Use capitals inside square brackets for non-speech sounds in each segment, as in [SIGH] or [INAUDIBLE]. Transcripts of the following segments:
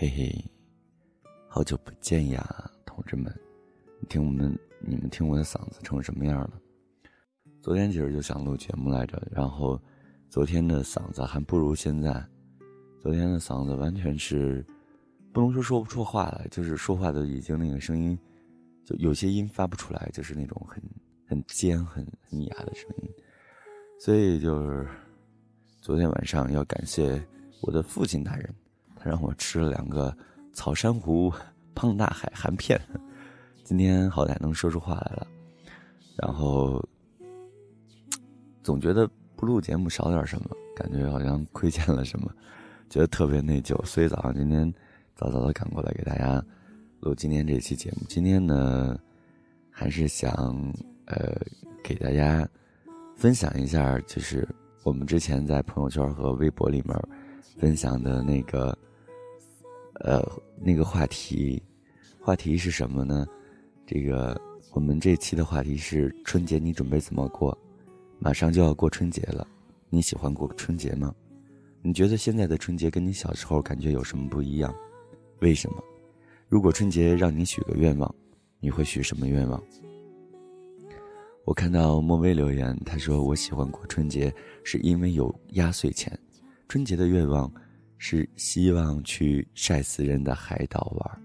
嘿嘿，好久不见呀，同志们！你听我们，你们听我的嗓子成什么样了？昨天其实就想录节目来着，然后昨天的嗓子还不如现在。昨天的嗓子完全是不能说说不出话来，就是说话的已经那个声音，就有些音发不出来，就是那种很很尖、很很哑的声音。所以就是昨天晚上要感谢我的父亲大人。他让我吃了两个草珊瑚胖大海含片，今天好歹能说出话来了。然后总觉得不录节目少点什么，感觉好像亏欠了什么，觉得特别内疚。所以早上今天早早的赶过来给大家录今天这期节目。今天呢，还是想呃给大家分享一下，就是我们之前在朋友圈和微博里面分享的那个。呃，那个话题，话题是什么呢？这个我们这期的话题是春节，你准备怎么过？马上就要过春节了，你喜欢过春节吗？你觉得现在的春节跟你小时候感觉有什么不一样？为什么？如果春节让你许个愿望，你会许什么愿望？我看到莫威留言，他说我喜欢过春节是因为有压岁钱，春节的愿望。是希望去晒死人的海岛玩。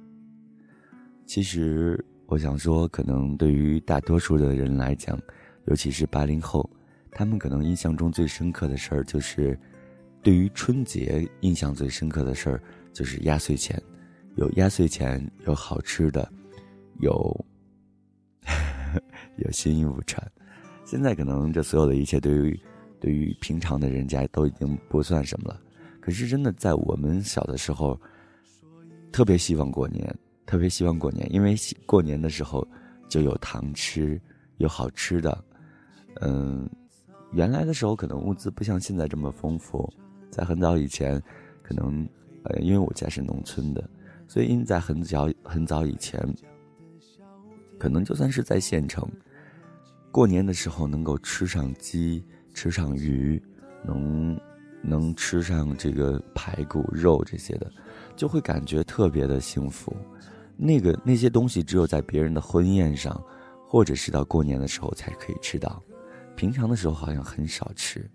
其实我想说，可能对于大多数的人来讲，尤其是八零后，他们可能印象中最深刻的事儿就是，对于春节印象最深刻的事儿就是压岁钱，有压岁钱，有好吃的，有 [LAUGHS] 有新衣服穿。现在可能这所有的一切，对于对于平常的人家都已经不算什么了。可是真的，在我们小的时候，特别希望过年，特别希望过年，因为过年的时候就有糖吃，有好吃的。嗯，原来的时候可能物资不像现在这么丰富，在很早以前，可能呃，因为我家是农村的，所以因在很早很早以前，可能就算是在县城，过年的时候能够吃上鸡，吃上鱼，能。能吃上这个排骨肉这些的，就会感觉特别的幸福。那个那些东西只有在别人的婚宴上，或者是到过年的时候才可以吃到，平常的时候好像很少吃。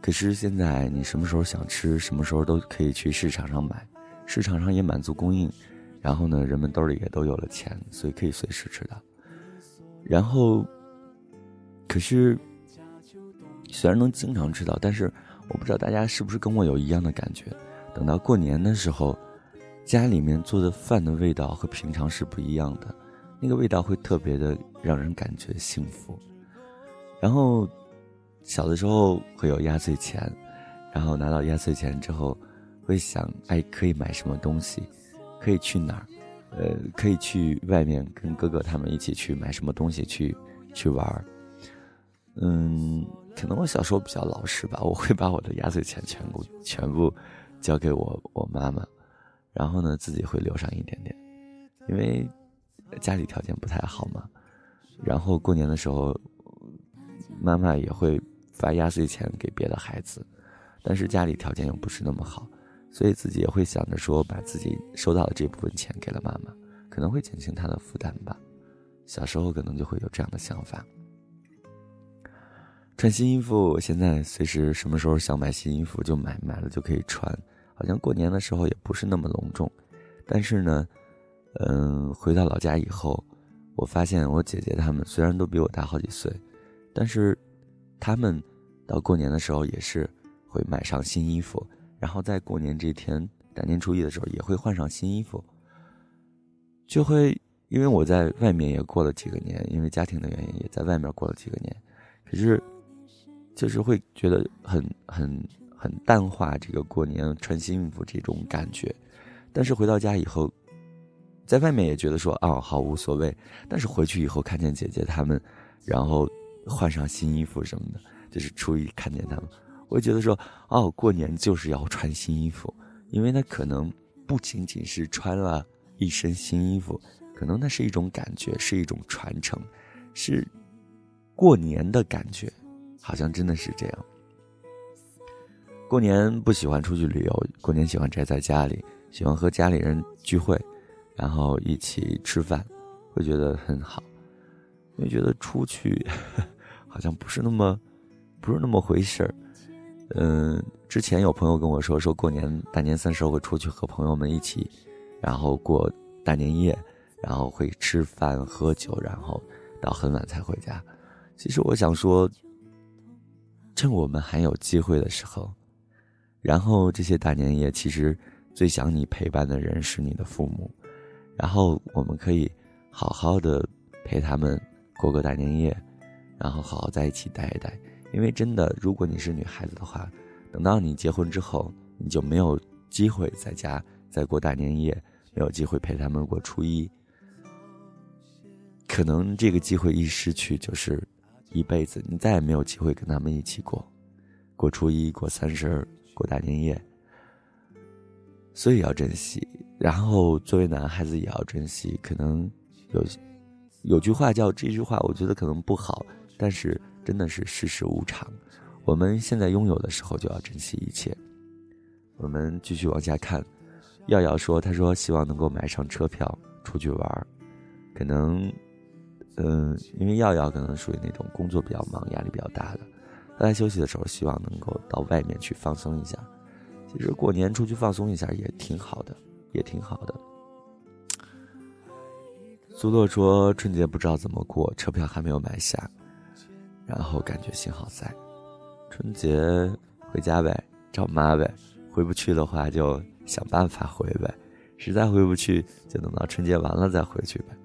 可是现在你什么时候想吃，什么时候都可以去市场上买，市场上也满足供应，然后呢，人们兜里也都有了钱，所以可以随时吃到。然后，可是虽然能经常吃到，但是。我不知道大家是不是跟我有一样的感觉，等到过年的时候，家里面做的饭的味道和平常是不一样的，那个味道会特别的让人感觉幸福。然后，小的时候会有压岁钱，然后拿到压岁钱之后，会想，哎，可以买什么东西，可以去哪儿，呃，可以去外面跟哥哥他们一起去买什么东西去去玩儿，嗯。可能我小时候比较老实吧，我会把我的压岁钱全部全部交给我我妈妈，然后呢自己会留上一点点，因为家里条件不太好嘛。然后过年的时候，妈妈也会发压岁钱给别的孩子，但是家里条件又不是那么好，所以自己也会想着说把自己收到的这部分钱给了妈妈，可能会减轻她的负担吧。小时候可能就会有这样的想法。穿新衣服，现在随时什么时候想买新衣服就买，买了就可以穿。好像过年的时候也不是那么隆重，但是呢，嗯，回到老家以后，我发现我姐姐她们虽然都比我大好几岁，但是她们到过年的时候也是会买上新衣服，然后在过年这天大年初一的时候也会换上新衣服，就会因为我在外面也过了几个年，因为家庭的原因也在外面过了几个年，可是。就是会觉得很很很淡化这个过年穿新衣服这种感觉，但是回到家以后，在外面也觉得说啊好无所谓，但是回去以后看见姐姐她们，然后换上新衣服什么的，就是初一看见他们，我会觉得说哦过年就是要穿新衣服，因为那可能不仅仅是穿了一身新衣服，可能那是一种感觉，是一种传承，是过年的感觉。好像真的是这样。过年不喜欢出去旅游，过年喜欢宅在家里，喜欢和家里人聚会，然后一起吃饭，会觉得很好。因为觉得出去 [LAUGHS] 好像不是那么，不是那么回事儿。嗯，之前有朋友跟我说，说过年大年三十会出去和朋友们一起，然后过大年夜，然后会吃饭喝酒，然后到很晚才回家。其实我想说，趁我们还有机会的时候，然后这些大年夜，其实最想你陪伴的人是你的父母，然后我们可以好好的陪他们。过个大年夜，然后好好在一起待一待。因为真的，如果你是女孩子的话，等到你结婚之后，你就没有机会在家再过大年夜，没有机会陪他们过初一。可能这个机会一失去，就是一辈子，你再也没有机会跟他们一起过，过初一、过三十、过大年夜。所以要珍惜。然后作为男孩子也要珍惜。可能有。有句话叫这句话，我觉得可能不好，但是真的是世事无常。我们现在拥有的时候就要珍惜一切。我们继续往下看，耀耀说：“他说希望能够买上车票出去玩可能，嗯，因为耀耀可能属于那种工作比较忙、压力比较大的，他在休息的时候希望能够到外面去放松一下。其实过年出去放松一下也挺好的，也挺好的。”苏洛说：“春节不知道怎么过，车票还没有买下，然后感觉心好在。春节回家呗，找妈呗。回不去的话，就想办法回呗。实在回不去，就等到春节完了再回去呗。”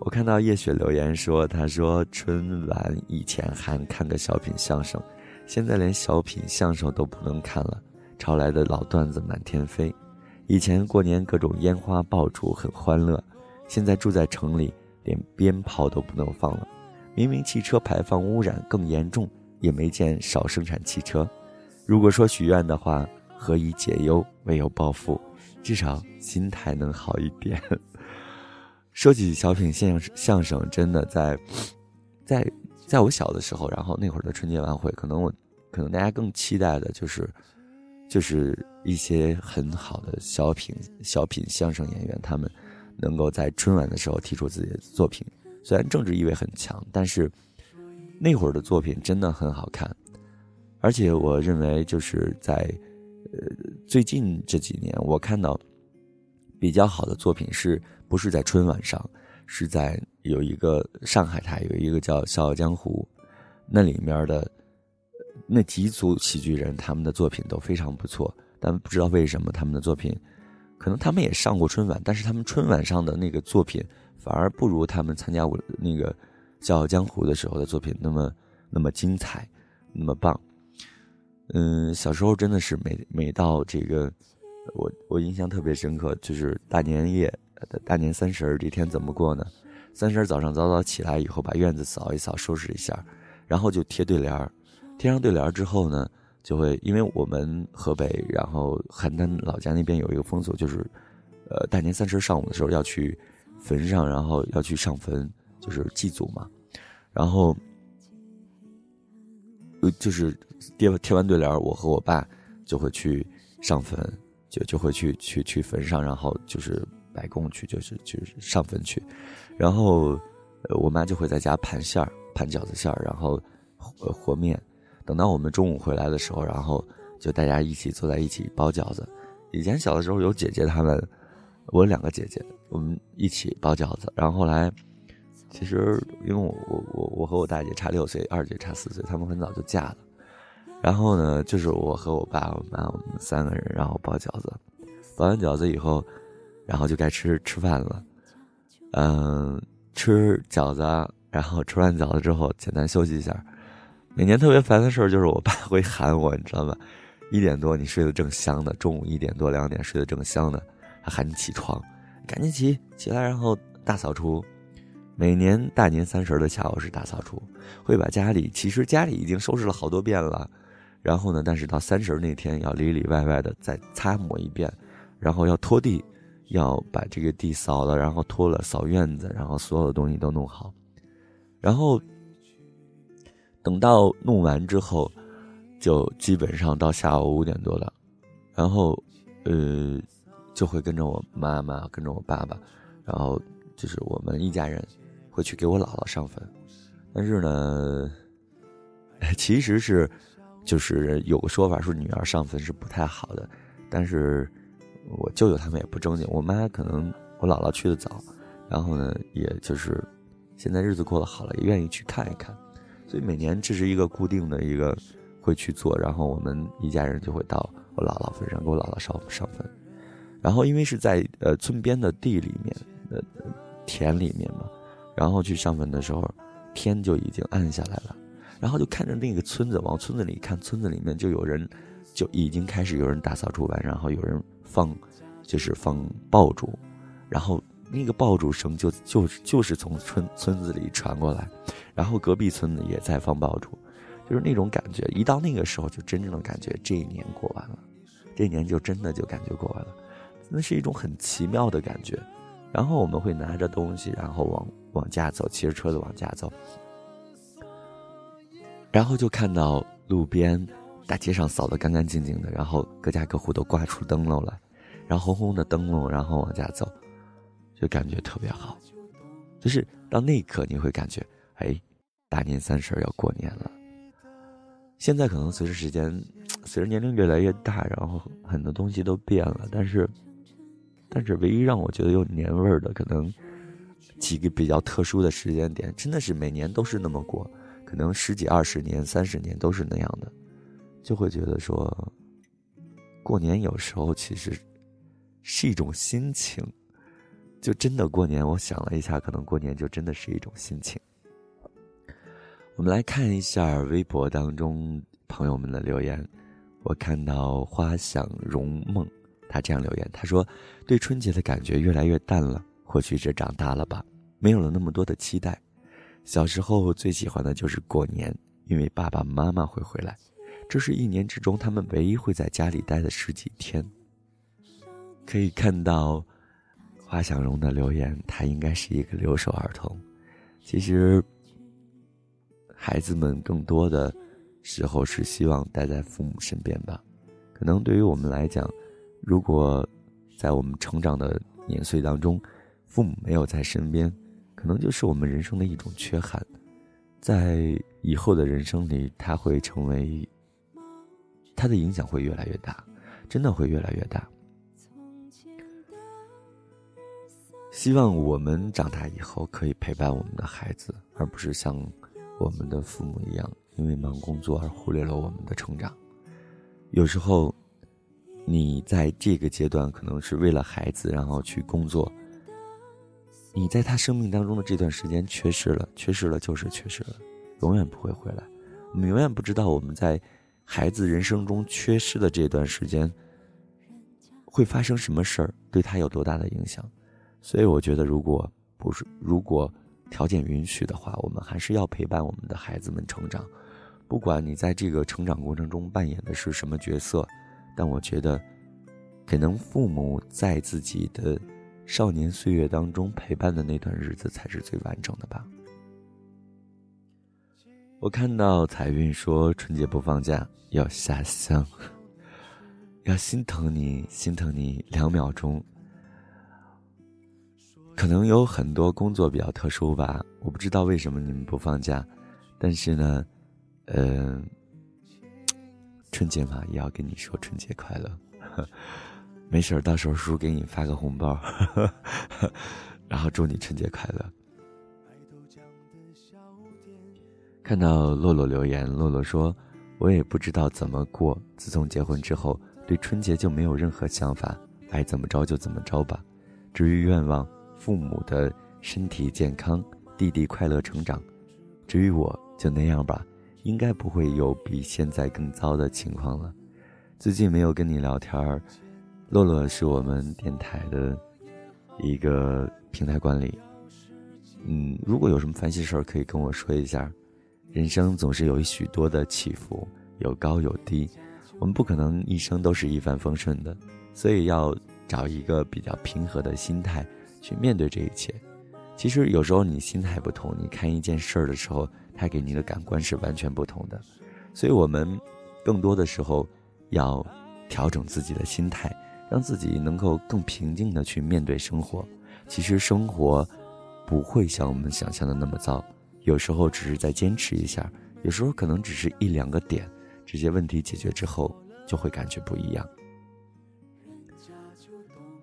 我看到叶雪留言说：“他说春晚以前还看个小品相声，现在连小品相声都不能看了，抄来的老段子满天飞。以前过年各种烟花爆竹很欢乐。”现在住在城里，连鞭炮都不能放了。明明汽车排放污染更严重，也没见少生产汽车。如果说许愿的话，何以解忧，唯有暴富。至少心态能好一点。说起小品相声，相声真的在，在在我小的时候，然后那会儿的春节晚会，可能我，可能大家更期待的就是，就是一些很好的小品小品相声演员他们。能够在春晚的时候提出自己的作品，虽然政治意味很强，但是那会儿的作品真的很好看。而且我认为，就是在呃最近这几年，我看到比较好的作品，是不是在春晚上？是在有一个上海台有一个叫《笑傲江湖》，那里面的那几组喜剧人，他们的作品都非常不错，但不知道为什么他们的作品。可能他们也上过春晚，但是他们春晚上的那个作品反而不如他们参加我那个《笑傲江湖》的时候的作品那么那么精彩，那么棒。嗯，小时候真的是每每到这个，我我印象特别深刻，就是大年夜、大年三十这天怎么过呢？三十早上早早起来以后，把院子扫一扫，收拾一下，然后就贴对联儿。贴上对联儿之后呢？就会，因为我们河北，然后邯郸老家那边有一个风俗，就是，呃，大年三十上午的时候要去坟上，然后要去上坟，就是祭祖嘛。然后，呃，就是贴贴完对联，我和我爸就会去上坟，就就会去去去坟上，然后就是摆供去，就是就是上坟去。然后，呃，我妈就会在家盘馅儿，盘饺子馅儿，然后和和面。等到我们中午回来的时候，然后就大家一起坐在一起包饺子。以前小的时候有姐姐她们，我有两个姐姐，我们一起包饺子。然后后来，其实因为我我我我和我大姐差六岁，二姐差四岁，她们很早就嫁了。然后呢，就是我和我爸、我妈我们三个人，然后包饺子。包完饺子以后，然后就该吃吃饭了。嗯，吃饺子，然后吃完饺子之后，简单休息一下。每年特别烦的事儿就是我爸 [LAUGHS] 会喊我，你知道吗？一点多你睡得正香的，中午一点多两点睡得正香的，他喊你起床，赶紧起起来，然后大扫除。每年大年三十的下午是大扫除，会把家里其实家里已经收拾了好多遍了，然后呢，但是到三十那天要里里外外的再擦抹一遍，然后要拖地，要把这个地扫了，然后拖了扫院子，然后所有的东西都弄好，然后。等到弄完之后，就基本上到下午五点多了，然后，呃，就会跟着我妈妈，跟着我爸爸，然后就是我们一家人会去给我姥姥上坟。但是呢，[LAUGHS] 其实是就是有个说法说女儿上坟是不太好的，但是我舅舅他们也不正经。我妈可能我姥姥去的早，然后呢，也就是现在日子过得好了，也愿意去看一看，所以每年这是一个固定的一个。会去做，然后我们一家人就会到我姥姥坟上给我姥姥烧上坟，然后因为是在呃村边的地里面的田里面嘛，然后去上坟的时候，天就已经暗下来了，然后就看着那个村子，往村子里看，村子里面就有人就已经开始有人打扫厨房，然后有人放就是放爆竹，然后那个爆竹声就就就是从村村子里传过来，然后隔壁村子也在放爆竹。就是那种感觉，一到那个时候，就真正的感觉这一年过完了，这一年就真的就感觉过完了，那是一种很奇妙的感觉。然后我们会拿着东西，然后往往家走，骑着车子往家走，然后就看到路边大街上扫得干干净净的，然后各家各户都挂出灯笼来，然后红红的灯笼，然后往家走，就感觉特别好。就是到那一刻，你会感觉，哎，大年三十要过年了。现在可能随着时间，随着年龄越来越大，然后很多东西都变了。但是，但是唯一让我觉得有年味儿的，可能几个比较特殊的时间点，真的是每年都是那么过，可能十几、二十年、三十年都是那样的，就会觉得说，过年有时候其实是一种心情。就真的过年，我想了一下，可能过年就真的是一种心情。我们来看一下微博当中朋友们的留言。我看到花想容梦，他这样留言：他说，对春节的感觉越来越淡了，或许是长大了吧，没有了那么多的期待。小时候最喜欢的就是过年，因为爸爸妈妈会回来，这是一年之中他们唯一会在家里待的十几天。可以看到花想容的留言，他应该是一个留守儿童。其实。孩子们更多的时候是希望待在父母身边吧，可能对于我们来讲，如果在我们成长的年岁当中，父母没有在身边，可能就是我们人生的一种缺憾，在以后的人生里，他会成为，他的影响会越来越大，真的会越来越大。希望我们长大以后可以陪伴我们的孩子，而不是像。我们的父母一样，因为忙工作而忽略了我们的成长。有时候，你在这个阶段可能是为了孩子，然后去工作。你在他生命当中的这段时间缺失了，缺失了就是缺失了，永远不会回来。我们永远不知道我们在孩子人生中缺失的这段时间会发生什么事儿，对他有多大的影响。所以，我觉得，如果不是如果。条件允许的话，我们还是要陪伴我们的孩子们成长。不管你在这个成长过程中扮演的是什么角色，但我觉得，可能父母在自己的少年岁月当中陪伴的那段日子才是最完整的吧。我看到彩云说春节不放假要下乡，[LAUGHS] 要心疼你，心疼你两秒钟。可能有很多工作比较特殊吧，我不知道为什么你们不放假，但是呢，嗯，[TSK] 春节嘛也要跟你说春节快乐，[LAUGHS] 没事儿到时候叔叔给你发个红包，然后祝你春节快乐。看到洛洛留言，洛洛说：“我也不知道怎么过，自从结婚之后，对春节就没有任何想法，爱怎么着就怎么着吧。至于愿望。”父母的身体健康，弟弟快乐成长。至于我，就那样吧，应该不会有比现在更糟的情况了。最近没有跟你聊天儿，洛洛是我们电台的一个平台管理。嗯，如果有什么烦心事儿，可以跟我说一下。人生总是有许多的起伏，有高有低，我们不可能一生都是一帆风顺的，所以要找一个比较平和的心态。去面对这一切，其实有时候你心态不同，你看一件事儿的时候，它给你的感官是完全不同的。所以，我们更多的时候要调整自己的心态，让自己能够更平静的去面对生活。其实生活不会像我们想象的那么糟，有时候只是再坚持一下，有时候可能只是一两个点，这些问题解决之后就会感觉不一样。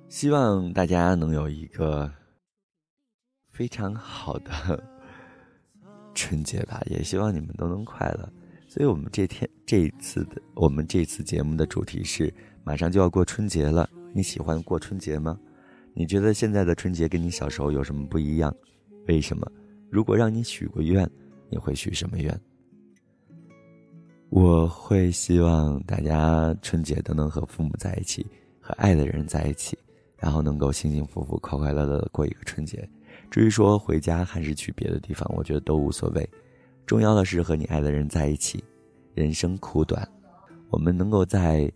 希望大家能有一个非常好的 [LAUGHS] 春节吧，也希望你们都能快乐。所以，我们这天这一次的我们这次节目的主题是：马上就要过春节了，你喜欢过春节吗？你觉得现在的春节跟你小时候有什么不一样？为什么？如果让你许个愿，你会许什么愿？我会希望大家春节都能和父母在一起，和爱的人在一起。然后能够幸幸福福、快快乐乐的过一个春节。至于说回家还是去别的地方，我觉得都无所谓。重要的是和你爱的人在一起。人生苦短，我们能够在，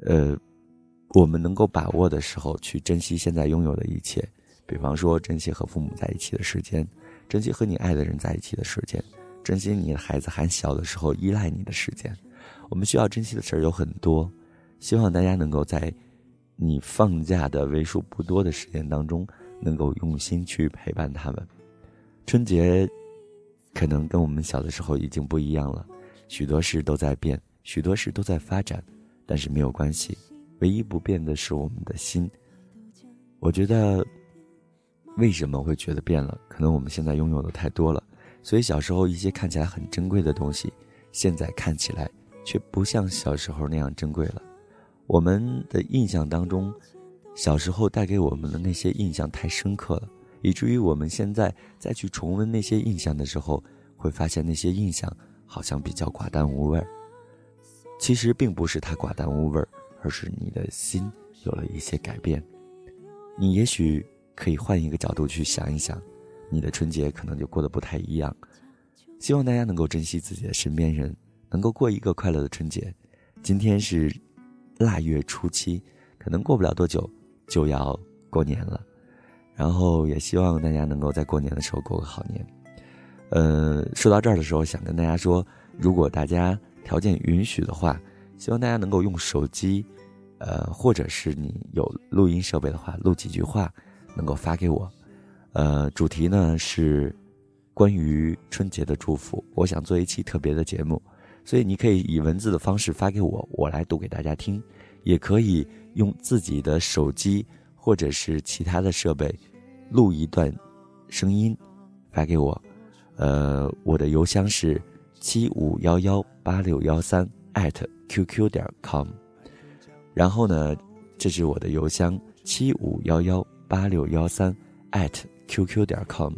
呃，我们能够把握的时候去珍惜现在拥有的一切。比方说，珍惜和父母在一起的时间，珍惜和你爱的人在一起的时间，珍惜你的孩子还小的时候依赖你的时间。我们需要珍惜的事儿有很多，希望大家能够在。你放假的为数不多的时间当中，能够用心去陪伴他们。春节可能跟我们小的时候已经不一样了，许多事都在变，许多事都在发展，但是没有关系，唯一不变的是我们的心。我觉得，为什么会觉得变了？可能我们现在拥有的太多了，所以小时候一些看起来很珍贵的东西，现在看起来却不像小时候那样珍贵了。我们的印象当中，小时候带给我们的那些印象太深刻了，以至于我们现在再去重温那些印象的时候，会发现那些印象好像比较寡淡无味儿。其实并不是它寡淡无味儿，而是你的心有了一些改变。你也许可以换一个角度去想一想，你的春节可能就过得不太一样。希望大家能够珍惜自己的身边人，能够过一个快乐的春节。今天是。腊月初七，可能过不了多久就要过年了，然后也希望大家能够在过年的时候过个好年。呃，说到这儿的时候，想跟大家说，如果大家条件允许的话，希望大家能够用手机，呃，或者是你有录音设备的话，录几句话，能够发给我。呃，主题呢是关于春节的祝福，我想做一期特别的节目。所以你可以以文字的方式发给我，我来读给大家听；也可以用自己的手机或者是其他的设备录一段声音发给我。呃，我的邮箱是七五幺幺八六幺三 @QQ 点 com。然后呢，这是我的邮箱七五幺幺八六幺三 @QQ 点 com。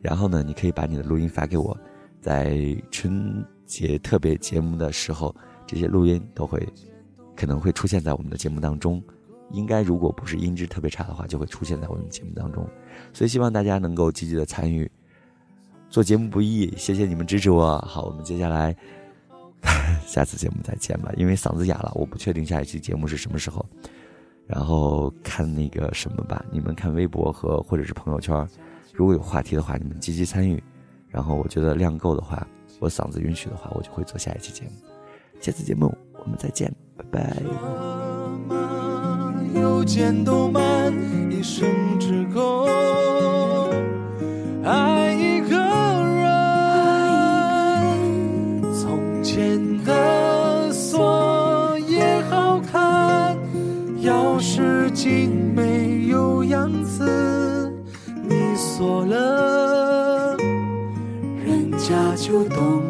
然后呢，你可以把你的录音发给我，在春。节特别节目的时候，这些录音都会可能会出现在我们的节目当中。应该如果不是音质特别差的话，就会出现在我们节目当中。所以希望大家能够积极的参与。做节目不易，谢谢你们支持我。好，我们接下来 [LAUGHS] 下次节目再见吧。因为嗓子哑了，我不确定下一期节目是什么时候。然后看那个什么吧，你们看微博和或者是朋友圈，如果有话题的话，你们积极参与。然后我觉得量够的话。我嗓子允许的话，我就会做下一期节目。下次节目我们再见，拜拜。又见动漫，一生只够爱并没有样子，你锁了。人家就懂